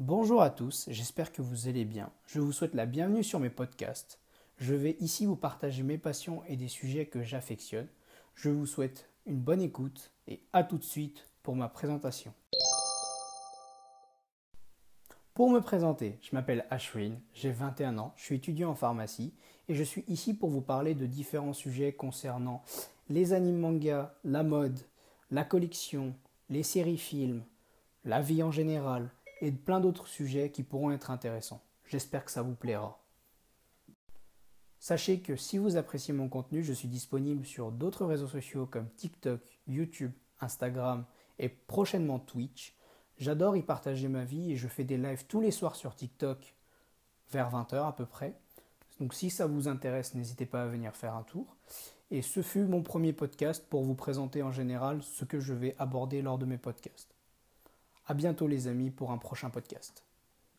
Bonjour à tous, j'espère que vous allez bien. Je vous souhaite la bienvenue sur mes podcasts. Je vais ici vous partager mes passions et des sujets que j'affectionne. Je vous souhaite une bonne écoute et à tout de suite pour ma présentation. Pour me présenter, je m'appelle Ashwin, j'ai 21 ans, je suis étudiant en pharmacie et je suis ici pour vous parler de différents sujets concernant les animes manga, la mode, la collection, les séries films, la vie en général et plein d'autres sujets qui pourront être intéressants. J'espère que ça vous plaira. Sachez que si vous appréciez mon contenu, je suis disponible sur d'autres réseaux sociaux comme TikTok, YouTube, Instagram et prochainement Twitch. J'adore y partager ma vie et je fais des lives tous les soirs sur TikTok vers 20h à peu près. Donc si ça vous intéresse, n'hésitez pas à venir faire un tour. Et ce fut mon premier podcast pour vous présenter en général ce que je vais aborder lors de mes podcasts. À bientôt les amis pour un prochain podcast.